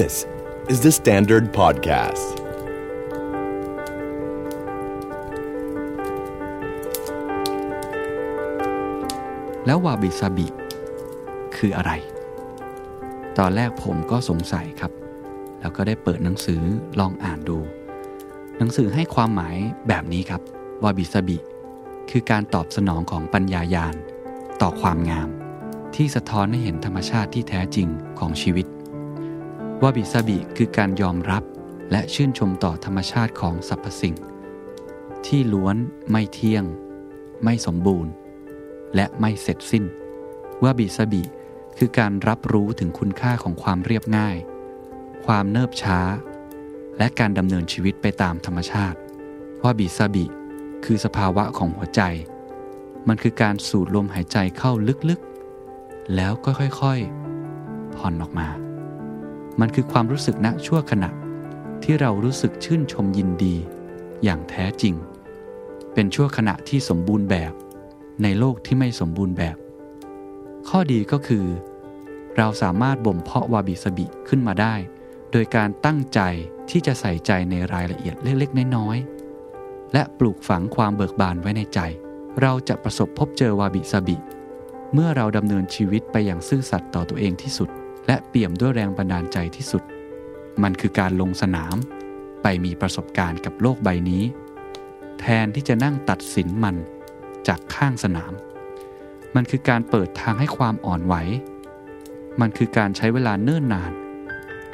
This is the Standard Podcast. แล้ว วาบิซาบิ คืออะไร ตอนแรกผมก็สงสัยครับ แล้วก็ได้เปิดหนังสือลองอ่านดู หนังสือให้ความหมายแบบนี้ครับ วาบิซาบิ คือการตอบสนองของปัญญายาณต่อความงาม ที่สะท้อนให้เห็นธรรมชาติที่แท้จริงของชีวิต วาบิซาบิคือการยอมรับและชื่นชมต่อธรรมชาติของสรรพสิ่ง ที่ล้วนไม่เที่ยง ไม่สมบูรณ์ และไม่เสร็จสิ้นวาบิซาบิคือการรับรู้ถึงคุณค่าของความเรียบง่าย ความเนิบช้า และการดำเนินชีวิตไปตามธรรมชาติวาบิซาบิคือสภาวะของหัวใจ มันคือการสูดลมหายใจเข้าลึกๆ แล้วก็ค่อยๆ ผ่อนออกมา มันคือความรู้สึกณชั่วขณะ ที่เรารู้สึกชื่นชมยินดี อย่างแท้จริง เป็นชั่วขณะที่สมบูรณ์แบบ ในโลกที่ไม่สมบูรณ์แบบ ข้อดีก็คือ เราสามารถบ่มเพาะวาบิสบิขึ้นมาได้ โดยการตั้งใจที่จะใส่ใจในรายละเอียดเล็กๆ น้อยๆ และปลูกฝังความเบิกบานไว้ในใจ เราจะประสบพบเจอวาบิสบิ เมื่อเราดำเนินชีวิตไปอย่างซื่อสัตย์ต่อตัวเองที่สุด และเปี่ยมด้วยแรงบันดาลใจที่สุด มันคือการลงสนาม ไปมีประสบการณ์กับโลกใบนี้ แทนที่จะนั่งตัดสินมันจากข้างสนาม มันคือการเปิดทางให้ความอ่อนไหว มันคือการใช้เวลาเนิ่นนาน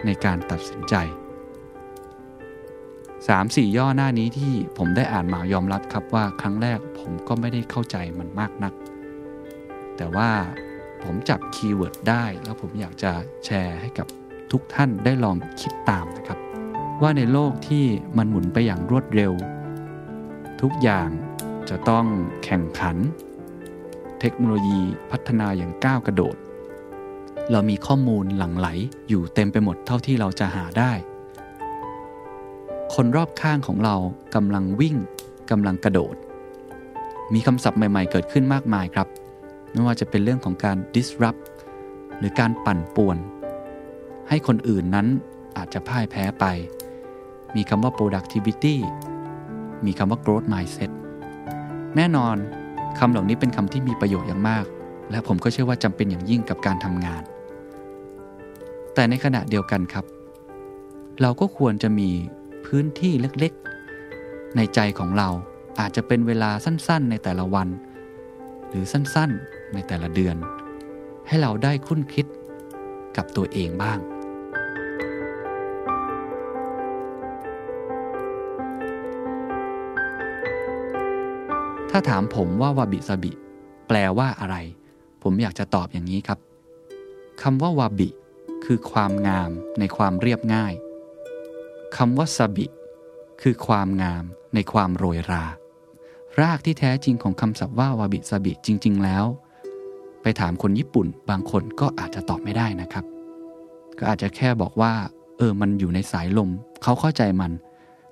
ในการตัดสินใจ3-4ย่อหน้านี้ที่ผมได้อ่านมายอมรับครับว่าครั้งแรกผมก็ไม่ได้เข้าใจมันมากนัก แต่ว่า ผมจับ keyword ได้ แล้วผมอยากจะแชร์ให้กับทุกท่านได้ลองคิดตามนะครับ ว่าในโลกที่มันหมุนไปอย่างรวดเร็ว ทุกอย่างจะต้องแข่งขัน เทคโนโลยีพัฒนาอย่างก้าวกระโดด เรามีข้อมูลหลั่งไหลอยู่เต็มไปหมดเท่าที่เราจะหาได้ คนรอบข้างของเรากำลังวิ่งกำลังกระโดด มีคำศัพท์ใหม่ ๆ เกิดขึ้นมากมายครับ ไม่ว่าจะเป็นเรื่องของการ disrupt หรือการปั่นป่วน ให้คนอื่นนั้นอาจจะพ่ายแพ้ไป มีคำว่า productivity มีคำว่า growth mindset แน่นอนคำเหล่านี้เป็นคำที่มีประโยชน์อย่างมาก และผมก็เชื่อว่าจำเป็นอย่างยิ่งกับการทำงาน แต่ในขณะเดียวกันครับ เราก็ควรจะมีพื้นที่เล็กๆ ในใจของเราอาจจะเป็นเวลาสั้นๆ ในแต่ละวัน หรือสั้นๆ ในแต่ละเดือน ให้เราได้คุ้นคิดกับตัวเองบ้าง ถ้าถามผมว่าวาบิซาบิ แปลว่าอะไร ผมอยากจะตอบอย่างนี้ครับคำว่าวาบิ คือความงามในความเรียบง่ายคำว่าซาบิ คือความงามในความโรยรา รากที่แท้จริงของคำศัพท์ว่าวาบิซาบิจริง ๆ แล้ว ถามคนญี่ปุ่น บางคนก็อาจจะตอบไม่ได้นะครับ ก็อาจจะแค่บอกว่า เออ มันอยู่ในสายลม เขาเข้าใจมัน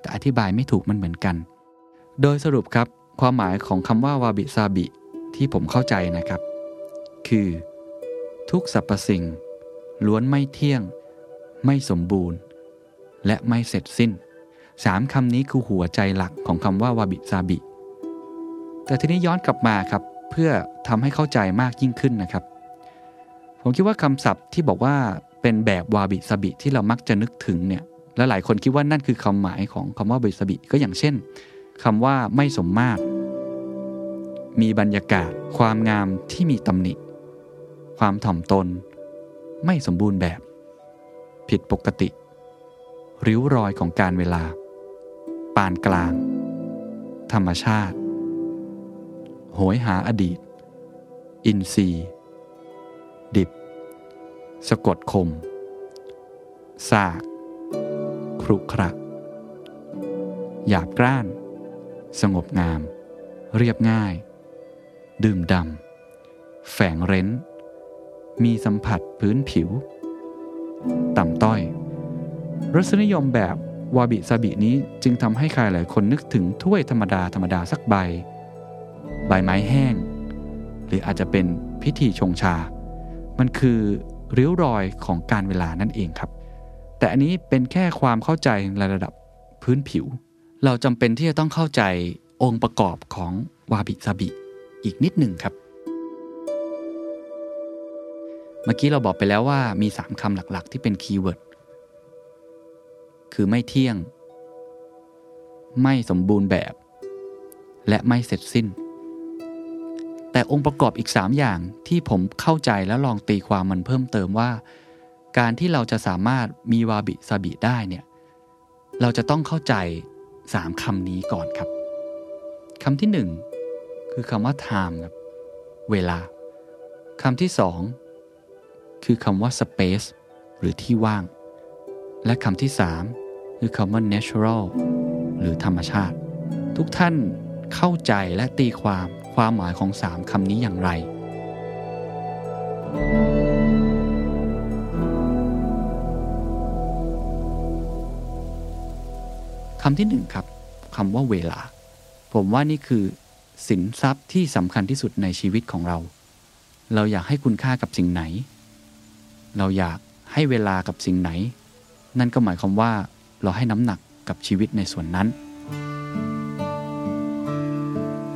แต่อธิบายไม่ถูกมันเหมือนกัน โดยสรุปครับ ความหมายของคำว่าวาบิซาบิ ที่ผมเข้าใจนะครับ คือ ทุกสรรพสิ่ง ล้วนไม่เที่ยง ไม่สมบูรณ์ และไม่เสร็จสิ้นสามคำนี้คือหัวใจหลักของคำว่าวาบิซาบิ แต่ทีนี้ย้อนกลับมาครับ เพื่อทำให้เข้าใจมากยิ่งขึ้นนะครับ ผมคิดว่าคำศัพท์ที่บอกว่าเป็นแบบวาบิซาบิที่เรามักจะนึกถึงเนี่ยและหลายคนคิดว่านั่นคือคำหมายของคำว่าบิซาบิก็อย่างเช่นคำว่าไม่สมมาตร มีบรรยากาศ ความงามที่มีตำหนิ ความถ่อมตน ไม่สมบูรณ์แบบ ผิดปกติ ริ้วรอยของการเวลา ปานกลาง ธรรมชาติ โหยหาอดีต อินทรีย์ ดิบ สะกดคม สาก ครุขระหยาบกร้าน สงบงาม เรียบง่าย ดื่มดำ แฝงเร้น มีสัมผัสพื้นผิว ต่ำต้อย รสนิยมแบบวาบิซาบินี้จึงทำให้ใครหลายคนนึกถึงถ้วยธรรมดาธรรมดาสักใบ ใบไม้แห้ง หรืออาจจะเป็นพิธีชงชา มันคือริ้วรอยของกาลเวลานั่นเองครับ แต่อันนี้เป็นแค่ความเข้าใจในระดับพื้นผิว เราจำเป็นที่จะต้องเข้าใจองค์ประกอบของวาบิซาบิอีกนิดหนึ่งครับ เมื่อกี้เราบอกไปแล้วว่ามี 3คำหลักๆ ที่เป็น keyword คือไม่เที่ยง ไม่สมบูรณ์แบบ และไม่เสร็จสิ้น แต่องค์ประกอบอีก 3 อย่างที่ผมเข้าใจและลองตีความมันเพิ่มเติมว่า การที่เราจะสามารถมีวาบิซาบิได้เนี่ยเราจะต้องเข้าใจ 3คำนี้ก่อนครับคำที่ 1 คือคำว่า time ครับเวลาคำที่ 2 คือคำว่า space หรือที่ว่าง และคำที่ 3 คือคำว่า natural หรือธรรมชาติ ทุกท่านเข้าใจและตีความ ความหมายของ3คำนี้อย่างไร คำที่หนึ่งครับคำว่าเวลา ผมว่านี่คือสินทรัพย์ที่สำคัญที่สุดในชีวิตของเรา เราอยากให้คุณค่ากับสิ่งไหน เราอยากให้เวลากับสิ่งไหน นั่นก็หมายความว่าเราให้น้ำหนักกับชีวิตในส่วนนั้น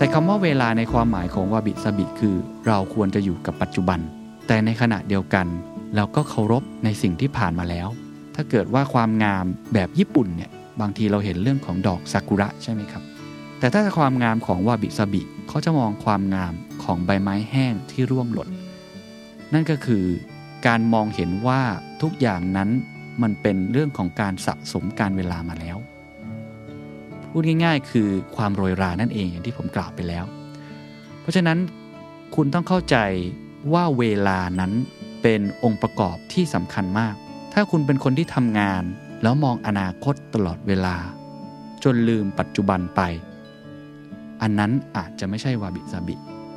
แต่คำว่าเวลาในความหมายของวาบิสบิคือ เราควรจะอยู่กับปัจจุบัน แต่ในขณะเดียวกัน เราก็เคารพในสิ่งที่ผ่านมาแล้ว ถ้าเกิดว่าความงามแบบญี่ปุ่นเนี่ยบางทีเราเห็นเรื่องของดอกซากุระใช่ไหมครับ แต่ถ้าความงามของวาบิสบิเขาจะมองความงามของใบไม้แห้งที่ร่วงหล่นนั่นก็คือการมองเห็นว่าทุกอย่างนั้นมันเป็นเรื่องของการสะสมการเวลามาแล้ว พูดง่าย ๆ คือความโรยรานั่นเองอย่างที่ผมกล่าวไปแล้ว เพราะฉะนั้นคุณต้องเข้าใจว่าเวลานั้นเป็นองค์ประกอบที่สำคัญมาก ถ้าคุณเป็นคนที่ทำงาน แล้วมองอนาคตตลอดเวลา จนลืมปัจจุบันไป อันนั้นอาจจะไม่ใช่วาบิซาบิ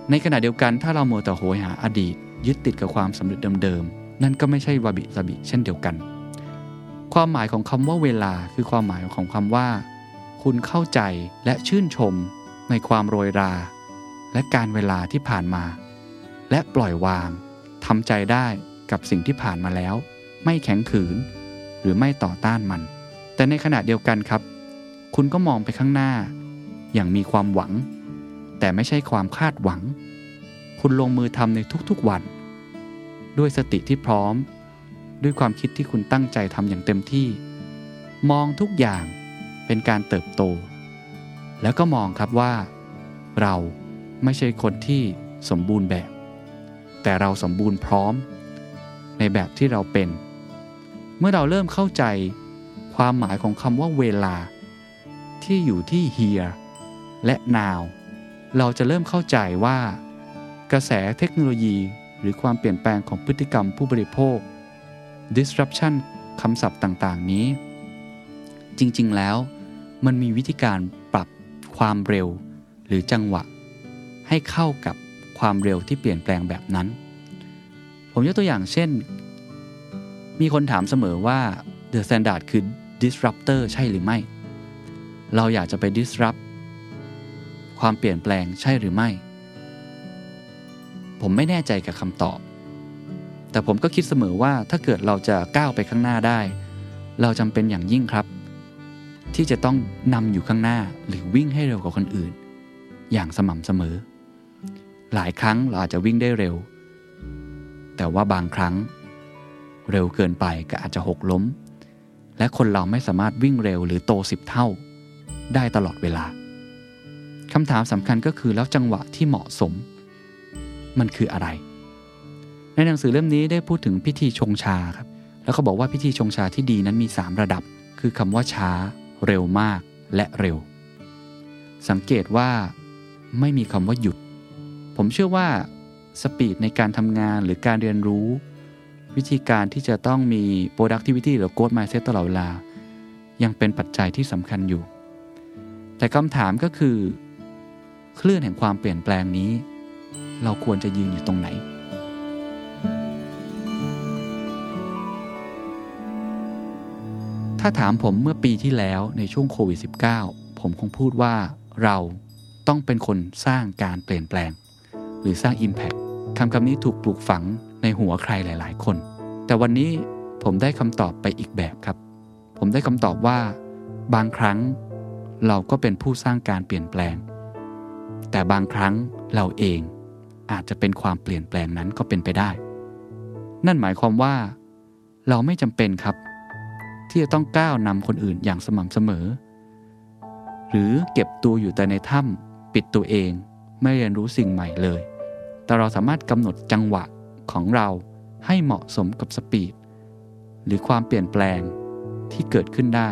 ในขณะเดียวกันถ้าเราโมแต่โหยหาอดีต ยึดติดกับความสำเร็จเดิมๆ นั่นก็ไม่ใช่วาบิซาบิเช่นเดียวกัน ความหมายของคำว่าเวลาคือความหมายของคำว่า คุณเข้าใจและชื่นชมในความโรยรา และการเวลาที่ผ่านมา และปล่อยวางทำใจได้กับสิ่งที่ผ่านมาแล้ว ไม่แข็งขืน หรือไม่ต่อต้านมัน แต่ในขณะเดียวกันครับ คุณก็มองไปข้างหน้า อย่างมีความหวัง แต่ไม่ใช่ความคาดหวัง คุณลงมือทำในทุกๆวัน ด้วยสติที่พร้อม ด้วยความคิดที่คุณตั้งใจทำอย่างเต็มที่ มองทุกอย่าง เป็นการเติบโต แล้วก็มองครับว่า เราไม่ใช่คนที่สมบูรณ์แบบ แต่เราสมบูรณ์พร้อม ในแบบที่เราเป็น เมื่อเราเริ่มเข้าใจความหมายของคำว่าเวลา ที่อยู่ที่ here และ now เราจะเริ่มเข้าใจว่า กระแสเทคโนโลยีหรือความเปลี่ยนแปลงของพฤติกรรมผู้บริโภค disruption คำศัพท์ต่าง ๆ นี้ จริง ๆ แล้ว มันมีวิธีการปรับความเร็วหรือจังหวะ ให้เข้ากับความเร็วที่เปลี่ยนแปลงแบบนั้น ผมยกตัวอย่างเช่น มีคนถามเสมอว่า The Standard คือ disruptor ใช่หรือไม่ เราอยากจะไป disrupt ความเปลี่ยนแปลงใช่หรือไม่ ผมไม่แน่ใจกับคำตอบ แต่ผมก็คิดเสมอว่าถ้าเกิดเราจะก้าวไปข้างหน้าได้ เราจำเป็นอย่างยิ่งครับ ที่จะต้องนำอยู่ข้างหน้าหรือวิ่งให้เร็วกว่าคนอื่น อย่างสม่ำเสมอ หลายครั้งเราอาจจะวิ่งได้เร็ว แต่ว่าบางครั้ง เร็วเกินไปก็อาจจะหกล้ม และคนเราไม่สามารถวิ่งเร็วหรือโตสิบเท่า ได้ตลอดเวลาคำถามสำคัญก็คือแล้วจังหวะที่เหมาะสม มันคืออะไร ในหนังสือเล่มนี้ได้พูดถึงพิธีชงชาครับ แล้วเขาบอกว่าพิธีชงชาที่ดีนั้นมี 3 ระดับ คือคำว่าช้า เร็วมากและเร็ว สังเกตว่าไม่มีคำว่าหยุด ผมเชื่อว่าสปีดในการทำงานหรือการเรียนรู้ วิธีการที่จะต้องมี productivity หรือ growth mindset ตลอดเวลา ยังเป็นปัจจัยที่สำคัญอยู่ แต่คำถามก็คือ คลื่นแห่งความเปลี่ยนแปลงนี้ เราควรจะยืนอยู่ตรงไหน ถ้าถามผมเมื่อปีที่แล้วในช่วงโควิด -19 ผมคงพูดว่าเราต้องเป็นคนสร้างการเปลี่ยนแปลง หรือสร้าง Impact คำคำนี้ถูกปลูกฝังในหัวใครหลาย ๆ คน แต่วันนี้ผมได้คำตอบไปอีกแบบครับ ผมได้คำตอบว่า บางครั้งเราก็เป็นผู้สร้างการเปลี่ยนแปลง แต่บางครั้งเราเองอาจจะเป็นความเปลี่ยนแปลงนั้นก็เป็นไปได้ นั่นหมายความว่า เราไม่จำเป็นครับ ที่จะต้องก้าวนำคนอื่นอย่างสม่ำเสมอ หรือเก็บตัวอยู่แต่ในถ้ำปิดตัวเองไม่เรียนรู้สิ่งใหม่เลย แต่เราสามารถกำหนดจังหวะของเราให้เหมาะสมกับสปีด หรือความเปลี่ยนแปลงที่เกิดขึ้นได้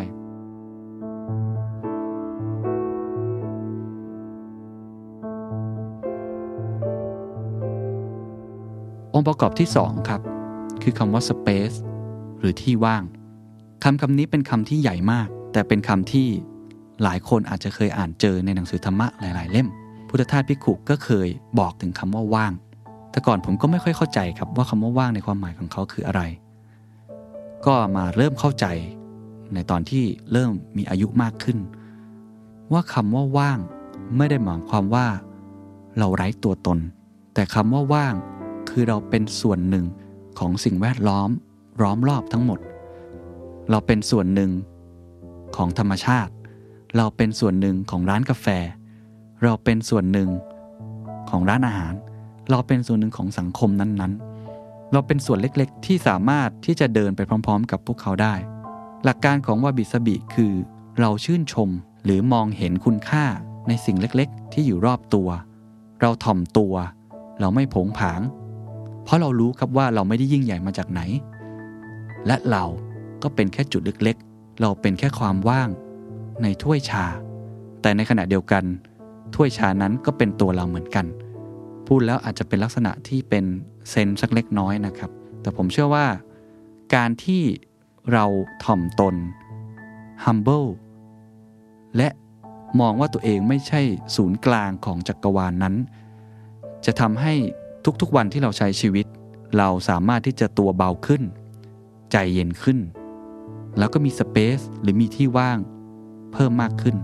องค์ประกอบที่ 2 ครับ คือคำว่า space หรือที่ว่าง คำคำนี้เป็นคำที่ใหญ่มาก แต่เป็นคำที่หลายคนอาจจะเคยอ่านเจอในหนังสือธรรมะหลาย ๆ เล่ม พุทธทาสพิขุก็เคยบอกถึงคำว่าว่าง แต่ก่อนผมก็ไม่ค่อยเข้าใจครับว่าคำว่าว่างในความหมายของเขาคืออะไร ก็มาเริ่มเข้าใจในตอนที่เริ่มมีอายุมากขึ้น ว่าคำว่าว่าง ไม่ได้หมายความว่า เราไร้ตัวตน แต่คำว่าว่าง คือเราเป็นส่วนหนึ่งของสิ่งแวดล้อมล้อมรอบทั้งหมด เราเป็นส่วนหนึ่งของธรรมชาติ เราเป็นส่วนหนึ่งของร้านกาแฟ เราเป็นส่วนหนึ่งของร้านอาหาร เราเป็นส่วนหนึ่งของสังคมนั้นๆ เราเป็นส่วนเล็กๆ ที่สามารถที่จะเดินไปพร้อม ๆ กับพวกเขาได้ หลักการของวาบิสบิคือ เราชื่นชมหรือมองเห็นคุณค่าในสิ่งเล็กๆ ที่อยู่รอบตัว เราถ่อมตัว เราไม่ผงผาง เพราะเรารู้ครับว่าเราไม่ได้ยิ่งใหญ่มาจากไหน และเรา ก็เป็นแค่จุดเล็กๆ เราเป็นแค่ความว่าง ในถ้วยชา แต่ในขณะเดียวกัน ถ้วยชานั้นก็เป็นตัวเราเหมือนกัน พูดแล้วอาจจะเป็นลักษณะที่เป็นเซนสักเล็กน้อยนะครับ แต่ผมเชื่อว่า การที่เราถ่อมตน humble และมองว่าตัวเองไม่ใช่ศูนย์กลางของจักรวาลนนั้น จะทำให้ทุกๆวันที่เราใช้ชีวิต เราสามารถที่จะตัวเบาขึ้น ใจเย็นขึ้น แล้วก็มีสเปซหรือมีที่ว่างเพิ่มมากขึ้น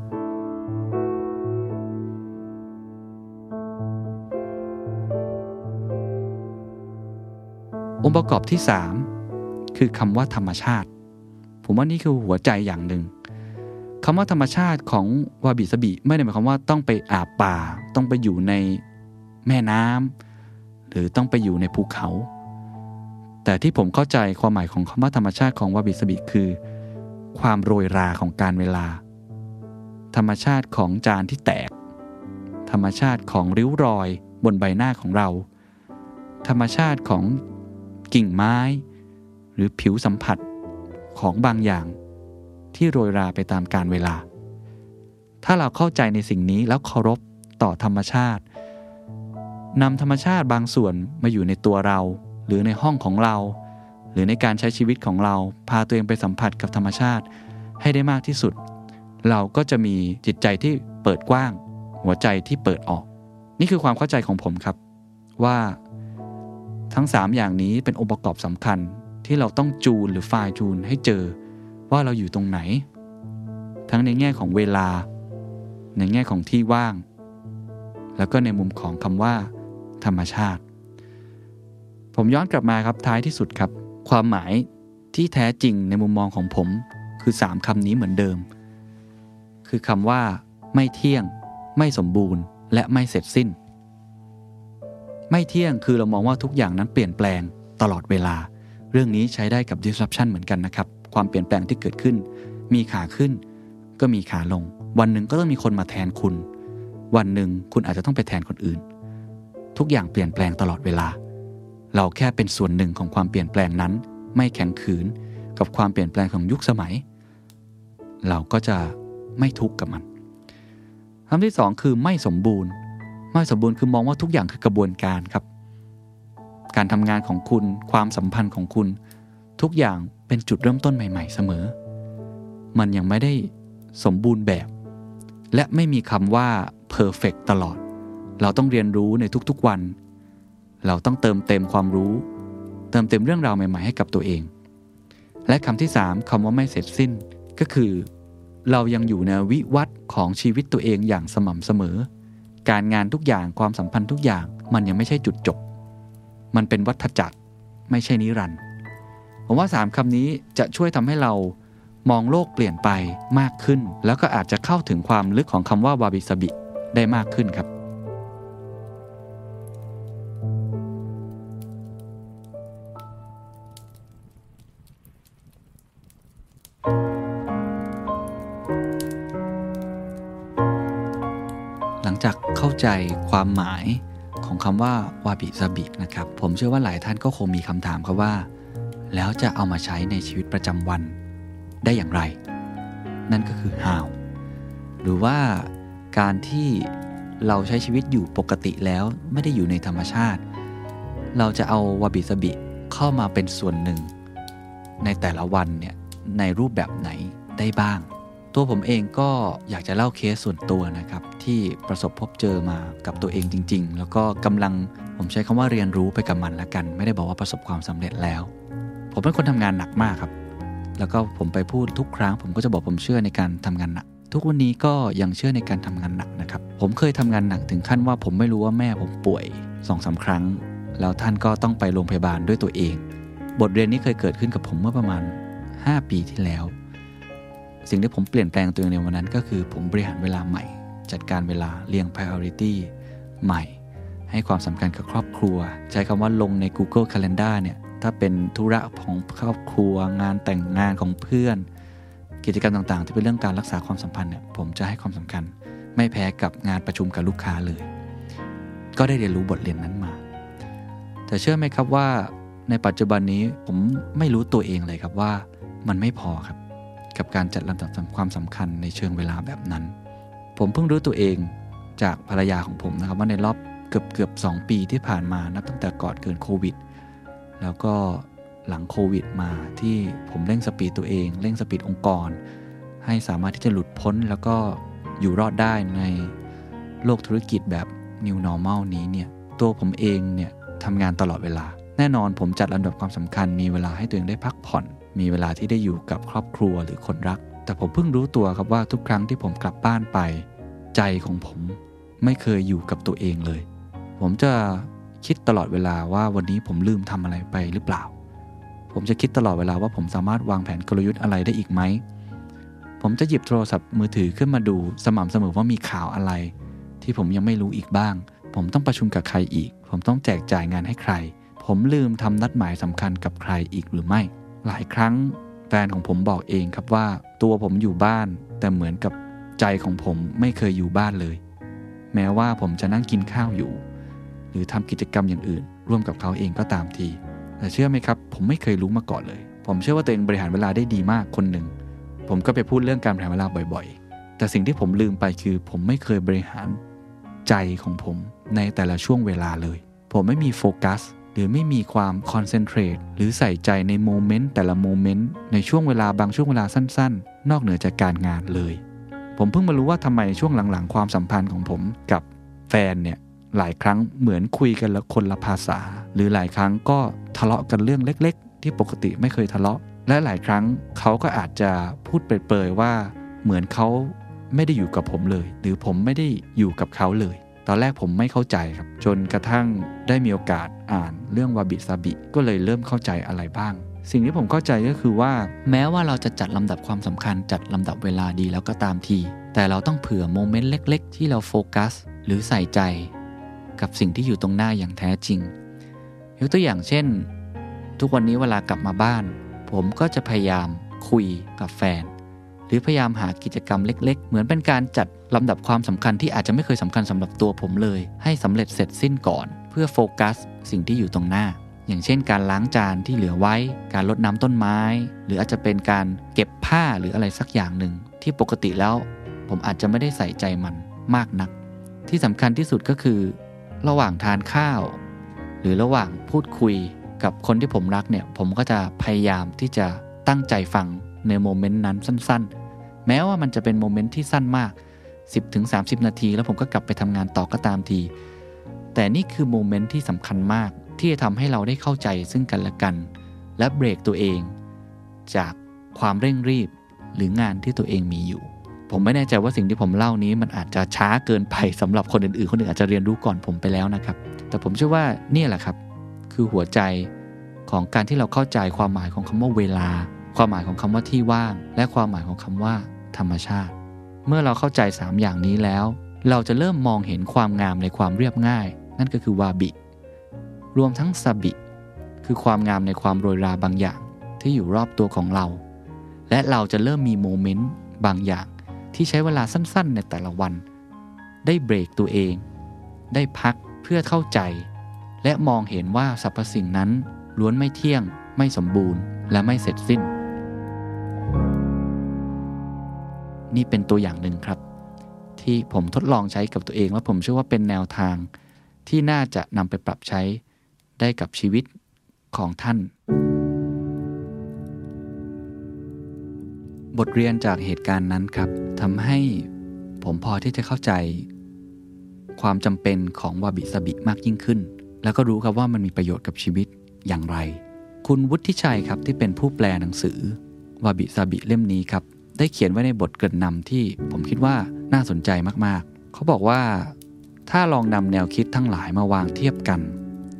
องค์ประกอบที่ 3 คือคำว่าธรรมชาติ ผมว่านี่คือหัวใจอย่างหนึ่งคำว่าธรรมชาติของวาบิสบิไม่ได้หมายความว่าต้องไปอาบป่า ต้องไปอยู่ในแม่น้ำหรือต้องไปอยู่ในภูเขา แต่ที่ผมเข้าใจความหมายของคำว่าธรรมชาติของวาบิสบิคือ ความโรยราของการเวลา ธรรมชาติของจานที่แตก ธรรมชาติของริ้วรอยบนใบหน้าของเรา ธรรมชาติของกิ่งไม้ หรือผิวสัมผัสของบางอย่าง ที่โรยราไปตามการเวลา ถ้าเราเข้าใจในสิ่งนี้แล้วเคารพต่อธรรมชาตินำธรรมชาติบางส่วนมาอยู่ในตัวเรา หรือในห้องของเรา หรือในการใช้ชีวิตของเรา พาตัวเองไปสัมผัสกับธรรมชาติ ให้ได้มากที่สุด เราก็จะมีจิตใจที่เปิดกว้าง หัวใจที่เปิดออก นี่คือความเข้าใจของผมครับ ว่า ทั้ง 3 อย่างนี้เป็นองค์ประกอบสำคัญที่เราต้องจูนหรือไฟล์จูนให้เจอว่าเราอยู่ตรงไหน ทั้งในแง่ของเวลา ในแง่ของที่ว่าง แล้วก็ในมุมของคำว่า ธรรมชาติ ผมย้อนกลับมาครับท้ายที่สุดครับ ความหมายที่แท้จริงในมุมมองของผมคือ 3คำนี้เหมือนเดิม คือคำว่า ไม่เที่ยง ไม่สมบูรณ์ และไม่เสร็จสิ้น ไม่เที่ยงคือเรามองว่าทุกอย่างนั้นเปลี่ยนแปลงตลอดเวลา เรื่องนี้ใช้ได้กับ disruption เหมือนกันนะครับ ความเปลี่ยนแปลงที่เกิดขึ้น มีขาขึ้น ก็มีขาลง วันหนึ่งก็ต้องมีคนมาแทนคุณ วันหนึ่งคุณอาจจะต้องไปแทนคนอื่น ทุกอย่างเปลี่ยนแปลงตลอดเวลา เราแค่เป็นส่วนหนึ่งของความเปลี่ยนแปลงนั้น ไม่แข็งขืนกับความเปลี่ยนแปลงของยุคสมัย เราก็จะไม่ทุกข์กับมันคำที่สองคือไม่สมบูรณ์ ไม่สมบูรณ์คือมองว่าทุกอย่างคือกระบวนการครับ การทำงานของคุณความสัมพันธ์ของคุณ ทุกอย่างเป็นจุดเริ่มต้นใหม่ ๆ เสมอ มันยังไม่ได้สมบูรณ์แบบ และไม่มีคำว่า perfect ตลอด เราต้องเรียนรู้ในทุกๆวัน เราต้องเติมเต็มความรู้ เติมเต็มเรื่องราวใหม่ๆให้กับตัวเอง และคำที่ 3คำว่าไม่เสร็จสิ้น ก็คือ เรายังอยู่ในวิวัฒน์ของชีวิตตัวเองอย่างสม่ำเสมอ การงานทุกอย่างความสัมพันธ์ทุกอย่างมันยังไม่ใช่จุดจบ มันเป็นวัฏจักรไม่ใช่นิรันดร์ผมว่า 3คำนี้จะช่วยทำให้เรามองโลกเปลี่ยนไปมากขึ้น แล้วก็อาจจะเข้าถึงความลึกของคำว่าวาบิสบิได้มากขึ้นครับ หลังจากเข้าใจความหมายของคำว่าวาบิสบินะครับ ผมเชื่อว่าหลายท่านก็คงมีคำถามครับว่า แล้วจะเอามาใช้ในชีวิตประจำวันได้อย่างไร นั่นก็คือ how หรือว่าการที่เราใช้ชีวิตอยู่ปกติแล้วไม่ได้อยู่ในธรรมชาติ เราจะเอาวาบิสบิเข้ามาเป็นส่วนหนึ่ง ในแต่ละวันเนี่ยในรูปแบบไหนได้บ้าง ตัวผมเองก็อยากจะเล่าเคสส่วนตัวนะครับ ที่ประสบพบเจอมากับตัวเองจริง ๆ แล้วก็กำลังผมใช้คำว่าเรียนรู้ไปกับมันละกัน ไม่ได้บอกว่าประสบความสำเร็จแล้ว ผมเป็นคนทำงานหนักมากครับ แล้วก็ผมไปพูดทุกครั้ง ผมก็จะบอกผมเชื่อในการทำงานหนักทุกวันนี้ก็ยังเชื่อในการทำงานหนักนะครับ ผมเคยทำงานหนักถึงขั้นว่าผมไม่รู้ว่าแม่ผมป่วยสองสาครั้ง แล้วท่านก็ต้องไปโรงพยาบาลด้วยตัวเอง บทเรียนนี้เคยเกิดขึ้นกับผมเมื่อประมาณ 5 ปีที่แล้ว สิ่งที่ผมเปลี่ยนแปลงตัวเองในวันนั้นก็คือผมบริหารเวลาใหม่ จัดการเวลาเรียง priority ใหม่ ให้ความสำคัญกับครอบครัว ใช้คำว่าลงใน Google Calendar เนี่ยถ้าเป็นธุระของครอบครัว งานแต่งงานของเพื่อน กิจกรรมต่างๆ ที่เป็นเรื่องการรักษาความสัมพันธ์เนี่ยผมจะให้ความสำคัญ ไม่แพ้กับงานประชุมกับลูกค้าเลย ก็ได้เรียนรู้บทเรียนนั้นมาแต่เชื่อไหมครับว่าในปัจจุบันนี้ผมไม่รู้ตัวเองเลยครับว่ามันไม่พอครับ กับการจัดลำดับความสำคัญในเชิงเวลาแบบนั้น ผมเพิ่งรู้ตัวเองจากภรรยาของผมนะครับว่าในรอบเกือบเกือบสปีที่ผ่านมานับตั้งแต่ก่อนเกิดโควิด แล้วก็หลังโควิดมาที่ผมเร่งสปีดตัวเอง เร่งสปีดองค์กร ให้สามารถที่จะหลุดพ้นแล้วก็อยู่รอดได้ในโลกธุรกิจแบบ New Normal นี้เนี่ยตัวผมเองเนี่ยทำงานตลอดเวลา แน่นอนผมจัดลำดับความสำคัญมีเวลาให้ตัวเองได้พักผ่อน มีเวลาที่ได้อยู่กับครอบครัวหรือคนรัก แต่ผมเพิ่งรู้ตัวครับว่าทุกครั้งที่ผมกลับบ้านไป ใจของผมไม่เคยอยู่กับตัวเองเลย ผมจะคิดตลอดเวลาว่าวันนี้ผมลืมทำอะไรไปหรือเปล่า ผมจะคิดตลอดเวลาว่าผมสามารถวางแผนกลยุทธ์อะไรได้อีกไหม ผมจะหยิบโทรศัพท์มือถือขึ้นมาดูสม่ำเสมอว่ามีข่าวอะไร ที่ผมยังไม่รู้อีกบ้าง ผมต้องประชุมกับใครอีก ผมต้องแจกจ่ายงานให้ใคร ผมลืมทำนัดหมายสำคัญกับใครอีกหรือไม่ หลายครั้งแฟนของผมบอกเองครับว่า ตัวผมอยู่บ้าน แต่เหมือนกับใจของผมไม่เคยอยู่บ้านเลย แม้ว่าผมจะนั่งกินข้าวอยู่ หรือทำกิจกรรมอย่างอื่น ร่วมกับเขาเองก็ตามที แต่เชื่อไหมครับ ผมไม่เคยรู้มาก่อนเลย ผมเชื่อว่าตัวเองบริหารเวลาได้ดีมากคนหนึ่งผมก็ไปพูดเรื่องการบริหารเวลาบ่อยๆ แต่สิ่งที่ผมลืมไปคือ ผมไม่เคยบริหารใจของผมในแต่ละช่วงเวลาเลย ผมไม่มีโฟกัส หรือไม่มีความ concentrate หรือใส่ใจใน moment แต่ละ moment ในช่วงเวลาบางช่วงเวลาสั้น ๆ นอกเหนือจากการงานเลย ผมเพิ่งมารู้ว่าทำไมช่วงหลังๆ ความสัมพันธ์ของผมกับแฟนเนี่ยหลายครั้งเหมือนคุยกันละคนละภาษา หรือหลายครั้งก็ทะเลาะกันเรื่องเล็ก ๆ ที่ปกติไม่เคยทะเลาะ และหลายครั้งเขาก็อาจจะพูดเปรยๆว่า เหมือนเขาไม่ได้อยู่กับผมเลย หรือผมไม่ได้อยู่กับเขาเลย ตอนแรกผมไม่เข้าใจครับ จนกระทั่งได้มีโอกาสอ่านเรื่องวาบิซาบิก็เลยเริ่มเข้าใจอะไรบ้าง สิ่งที่ผมเข้าใจก็คือว่า แม้ว่าเราจะจัดลำดับความสำคัญจัดลำดับเวลาดีแล้วก็ตามที แต่เราต้องเผื่อโมเมนต์เล็ก ๆ ที่เราโฟกัส หรือใส่ใจ กับสิ่งที่อยู่ตรงหน้าอย่างแท้จริงยกตัวอย่างเช่น ทุกวันนี้เวลากลับมาบ้าน ผมก็จะพยายามคุยกับแฟน หรือพยายามหากิจกรรมเล็ก ๆ เหมือนเป็นการจัดลำดับความสำคัญที่อาจจะไม่เคยสำคัญสำหรับตัวผมเลย ให้สำเร็จเสร็จสิ้นก่อน เพื่อโฟกัส สิ่งที่อยู่ตรงหน้า อย่างเช่น การล้างจานที่เหลือไว้ การรดน้ำต้นไม้ หรืออาจจะเป็นการเก็บผ้าหรืออะไรสักอย่างหนึ่ง ที่ปกติแล้ว ผมอาจจะไม่ได้ใส่ใจมันมากนัก ที่สำคัญที่สุดก็คือ ระหว่างทานข้าว หรือระหว่างพูดคุยกับคนที่ผมรักเนี่ย ผมก็จะพยายามที่จะตั้งใจฟัง ใน moment นั้นสั้นๆ แม้ว่ามันจะเป็น moment ที่สั้นมาก 10-30 นาที แล้วผมก็กลับไปทำงานต่อก็ตามที แต่นี่คือ moment ที่สำคัญมากที่จะทำให้เราได้เข้าใจซึ่งกันและกัน และเบรกตัวเอง จากความเร่งรีบหรืองานที่ตัวเองมีอยู่ ผมไม่แน่ใจว่าสิ่งที่ผมเล่านี้มันอาจจะช้าเกินไปสำหรับคนอื่นๆ คนอื่นอาจจะเรียนรู้ก่อนผมไปแล้วนะครับ แต่ผมเชื่อว่านี่แหละครับ คือหัวใจของการที่เราเข้าใจความหมายของคำว่าเวลา ความหมายของคำว่าที่ว่าง และความหมายของคำว่า ธรรมชาติ เมื่อเราเข้าใจ 3 อย่างนี้แล้ว เราจะเริ่มมองเห็นความงามในความเรียบง่าย นั่นก็คือวาบิ รวมทั้งซาบิ คือความงามในความโรยราบางอย่างที่อยู่รอบตัวของเรา และเราจะเริ่มมีโมเมนต์บางอย่าง ที่ใช้เวลาสั้นๆ ในแต่ละวัน ได้เบรกตัวเอง ได้พักเพื่อเข้าใจ และมองเห็นว่าสรรพสิ่งนั้นล้วนไม่เที่ยง ไม่สมบูรณ์ และไม่เสร็จสิ้น นี่เป็นตัวอย่างหนึ่งครับ ที่ผมทดลองใช้กับตัวเองและผมเชื่อว่าเป็นแนวทางที่น่าจะนำไปปรับใช้ได้กับชีวิตของท่าน บทเรียนจากเหตุการณ์นั้นครับทำให้ผมพอที่จะเข้าใจ ความจำเป็นของวาบิสบิมากยิ่งขึ้น แล้วก็รู้ครับว่ามันมีประโยชน์กับชีวิตอย่างไร คุณวุฒิชัยครับที่เป็นผู้แปลหนังสือวาบิซาบิเล่มนี้ครับ ได้เขียนไว้ในบทเกริ่นนำที่ผมคิดว่าน่าสนใจมากๆ เขาบอกว่าถ้าลองนำแนวคิดทั้งหลายมาวางเทียบกัน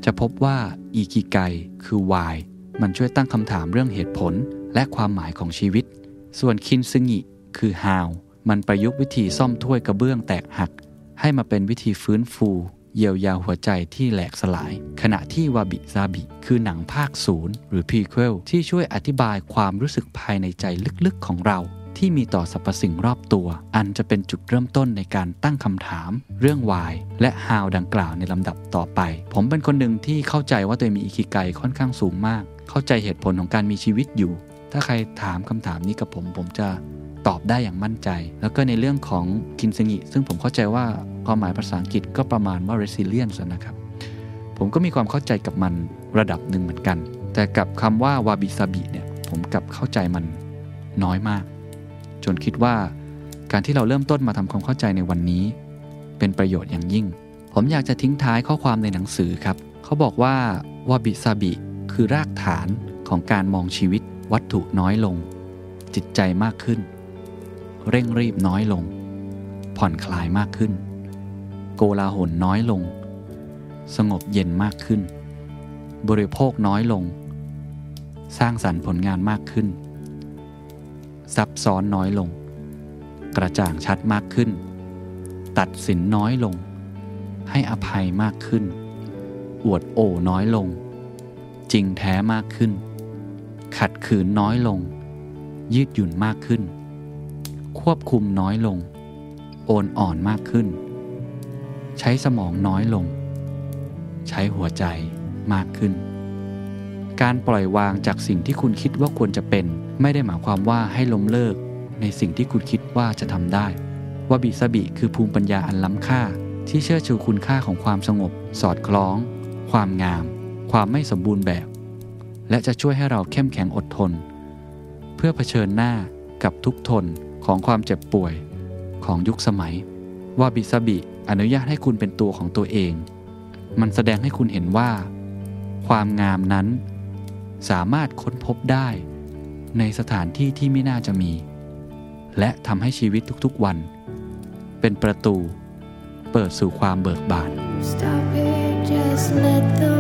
จะพบว่าอีกิไกคือ why มันช่วยตั้งคำถามเรื่องเหตุผลและความหมายของชีวิต ส่วนคินซึงิคือ how มันประยุกต์วิธีซ่อมถ้วยกระเบื้องแตกหัก ให้มาเป็นวิธีฟื้นฟู เยียวยาหัวใจที่แหลกสลาย ขณะที่วาบิซาบิ คือหนังภาคศูนย์หรือพีเควลที่ช่วยอธิบายความรู้สึกภายในใจลึกๆของเรา ที่มีต่อสรรพสิ่งรอบตัว อันจะเป็นจุดเริ่มต้นในการตั้งคำถาม เรื่องวายและฮาวดังกล่าวในลำดับต่อไป ผมเป็นคนหนึ่งที่เข้าใจว่าตัวเองมีอิคิไกค่อนข้างสูงมาก เข้าใจเหตุผลของการมีชีวิตอยู่ ถ้าใครถามคำถามนี้กับผม ผมจะตอบได้อย่างมั่นใจ แล้วก็ในเรื่องของคินซึงิซึ่งผมเข้าใจว่าความหมายภาษาอังกฤษก็ประมาณว่า resilience นะครับ ผมก็มีความเข้าใจกับมันระดับหนึ่งเหมือนกัน แต่กับคำว่าวาบิซาบิเนี่ยผมกับเข้าใจมันน้อยมาก จนคิดว่า การที่เราเริ่มต้นมาทำความเข้าใจในวันนี้ เป็นประโยชน์อย่างยิ่ง ผมอยากจะทิ้งท้ายข้อความในหนังสือครับ เขาบอกว่าวาบิซาบิคือรากฐานของการมองชีวิตวัตถุน้อยลง จิตใจมากขึ้น เร่งรีบน้อยลง ผ่อนคลายมากขึ้น โกลาหลน้อยลง สงบเย็นมากขึ้น บริโภคน้อยลง สร้างสรรค์ผลงานมากขึ้น ซับซ้อนน้อยลง กระจ่างชัดมากขึ้น ตัดสินน้อยลง ให้อภัยมากขึ้น อวดโอ้น้อยลง จริงแท้มากขึ้น ขัดขืนน้อยลง ยืดหยุ่นมากขึ้น ควบคุมน้อยลง โอนอ่อนมากขึ้น ใช้สมองน้อยลง ใช้หัวใจมากขึ้น การปล่อยวางจากสิ่งที่คุณคิดว่าควรจะเป็น ไม่ได้หมายความว่าให้ล้มเลิกในสิ่งที่คุณคิดว่าจะทำได้ ว่าบิสบิคือภูมิปัญญาอันล้ำค่า ที่เชื่อชูคุณค่าของความสงบ สอดคล้อง ความงาม ความไม่สมบูรณ์แบบ และจะช่วยให้เราเข้มแข็งอดทน เพื่อเผชิญหน้ากับทุกทนของความเจ็บป่วยของยุคสมัย ว่าบิสบิอนุญาตให้คุณเป็นตัวของตัวเอง มันแสดงให้คุณเห็นว่า ความงามนั้น สามารถค้นพบได้ ในสถานที่ที่ไม่น่าจะมี และทำให้ชีวิตทุกๆวัน เป็นประตูเปิดสู่ความเบิกบาน Stop it, just let the